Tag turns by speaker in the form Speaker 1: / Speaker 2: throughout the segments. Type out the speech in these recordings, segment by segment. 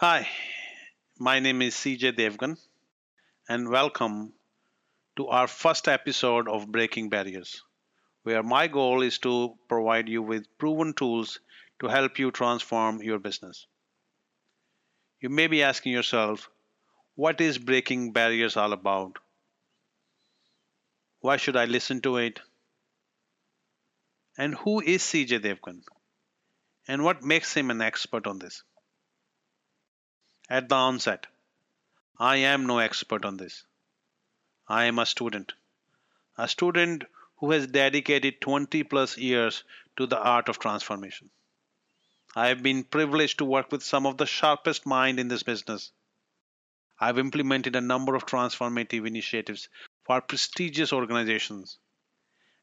Speaker 1: Hi, my name is CJ Devgan, and welcome to our first episode of Breaking Barriers, where my goal is to provide you with proven tools to help you transform your business. You may be asking yourself, what is Breaking Barriers all about? Why should I listen to it? And who is CJ Devgan? And what makes him an expert on this? At the onset, I am no expert on this. I am a student. A student who has dedicated 20 plus years to the art of transformation. I have been privileged to work with some of the sharpest mind in this business. I've implemented a number of transformative initiatives for prestigious organizations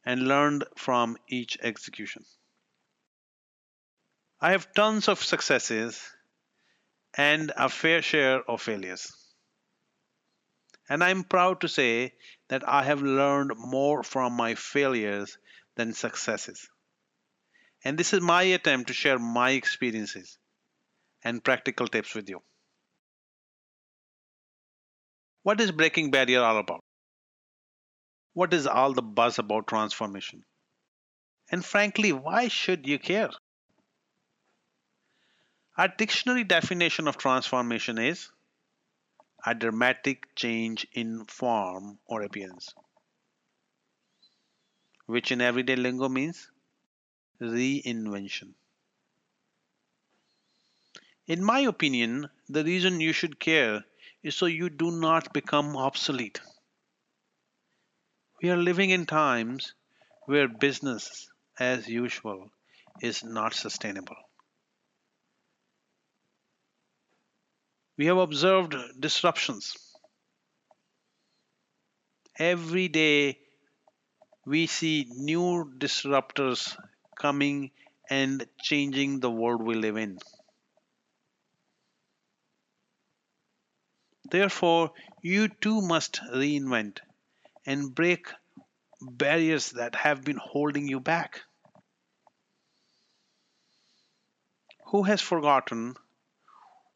Speaker 1: and learned from each execution. I have tons of successes and a fair share of failures. And I'm proud to say that I have learned more from my failures than successes. And this is my attempt to share my experiences and practical tips with you. What is Breaking Barrier all about? What is all the buzz about transformation? And frankly, why should you care? Our dictionary definition of transformation is a dramatic change in form or appearance, which in everyday lingo means reinvention. In my opinion, the reason you should care is so you do not become obsolete. We are living in times where business as usual is not sustainable. We have observed disruptions. Every day we see new disruptors coming and changing the world we live in. Therefore, you too must reinvent and break barriers that have been holding you back. Who has forgotten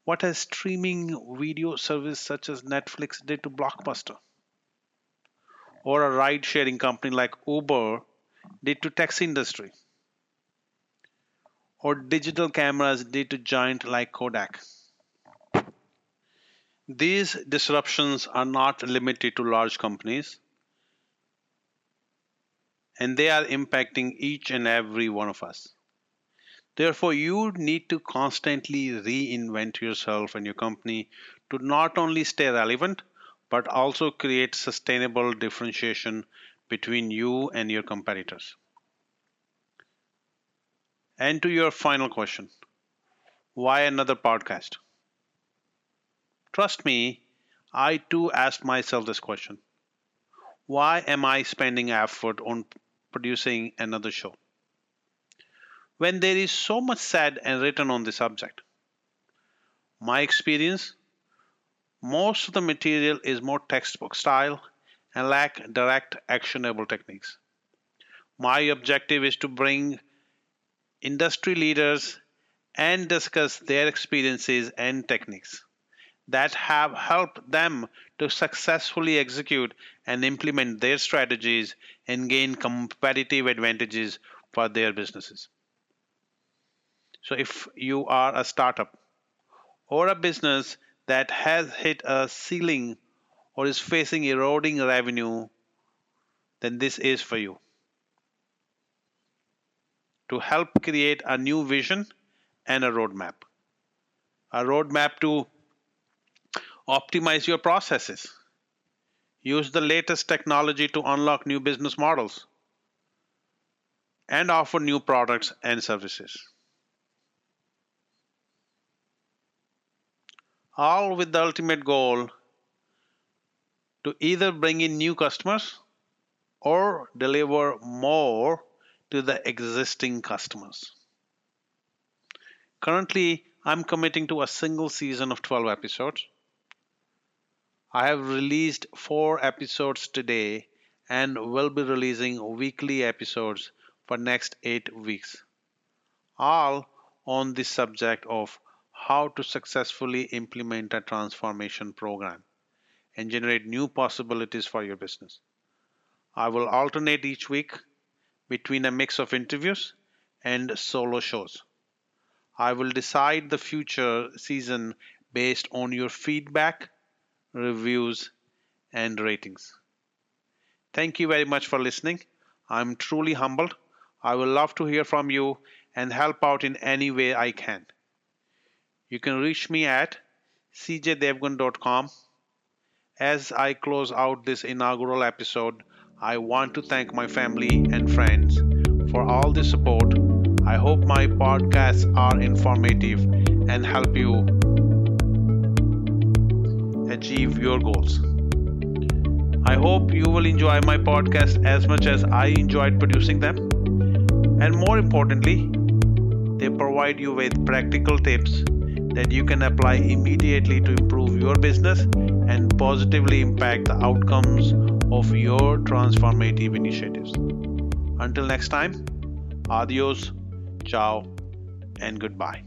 Speaker 1: what a streaming video service such as Netflix did to Blockbuster, or a ride sharing company like Uber did to taxi industry, or digital cameras did to giant like Kodak. These disruptions are not limited to large companies, and they are impacting each and every one of us. Therefore, you need to constantly reinvent yourself and your company to not only stay relevant, but also create sustainable differentiation between you and your competitors. And to your final question why another podcast? Trust me, I too asked myself this question Why am I spending effort on producing another show? When there is so much said and written on the subject. My experience most of the material is more textbook style and lack direct actionable techniques. My objective is to bring industry leaders and discuss their experiences and techniques that have helped them to successfully execute and implement their strategies and gain competitive advantages for their businesses. So if you are a startup or a business that has hit a ceiling or is facing eroding revenue, then this is for you. To help create a new vision and a roadmap. A roadmap to optimize your processes. Use the latest technology to unlock new business models and offer new products and services. All with the ultimate goal to either bring in new customers or deliver more to the existing customers. Currently, I'm committing to a single season of 12 episodes. I have released four episodes today and will be releasing weekly episodes for next 8 weeks all on the subject of how to successfully implement a transformation program and generate new possibilities for your business. I will alternate each week between a mix of interviews and solo shows. I will decide the future season based on your feedback, reviews, and ratings. Thank you very much for listening. I'm truly humbled. I will love to hear from you and help out in any way I can. You can reach me at cjdevgan.com. As I close out this inaugural episode, I want to thank my family and friends for all the support. I hope my podcasts are informative and help you achieve your goals. I hope you will enjoy my podcast as much as I enjoyed producing them. And more importantly, they provide you with practical tips that you can apply immediately to improve your business and positively impact the outcomes of your transformative initiatives. Until next time, adios, ciao, and goodbye.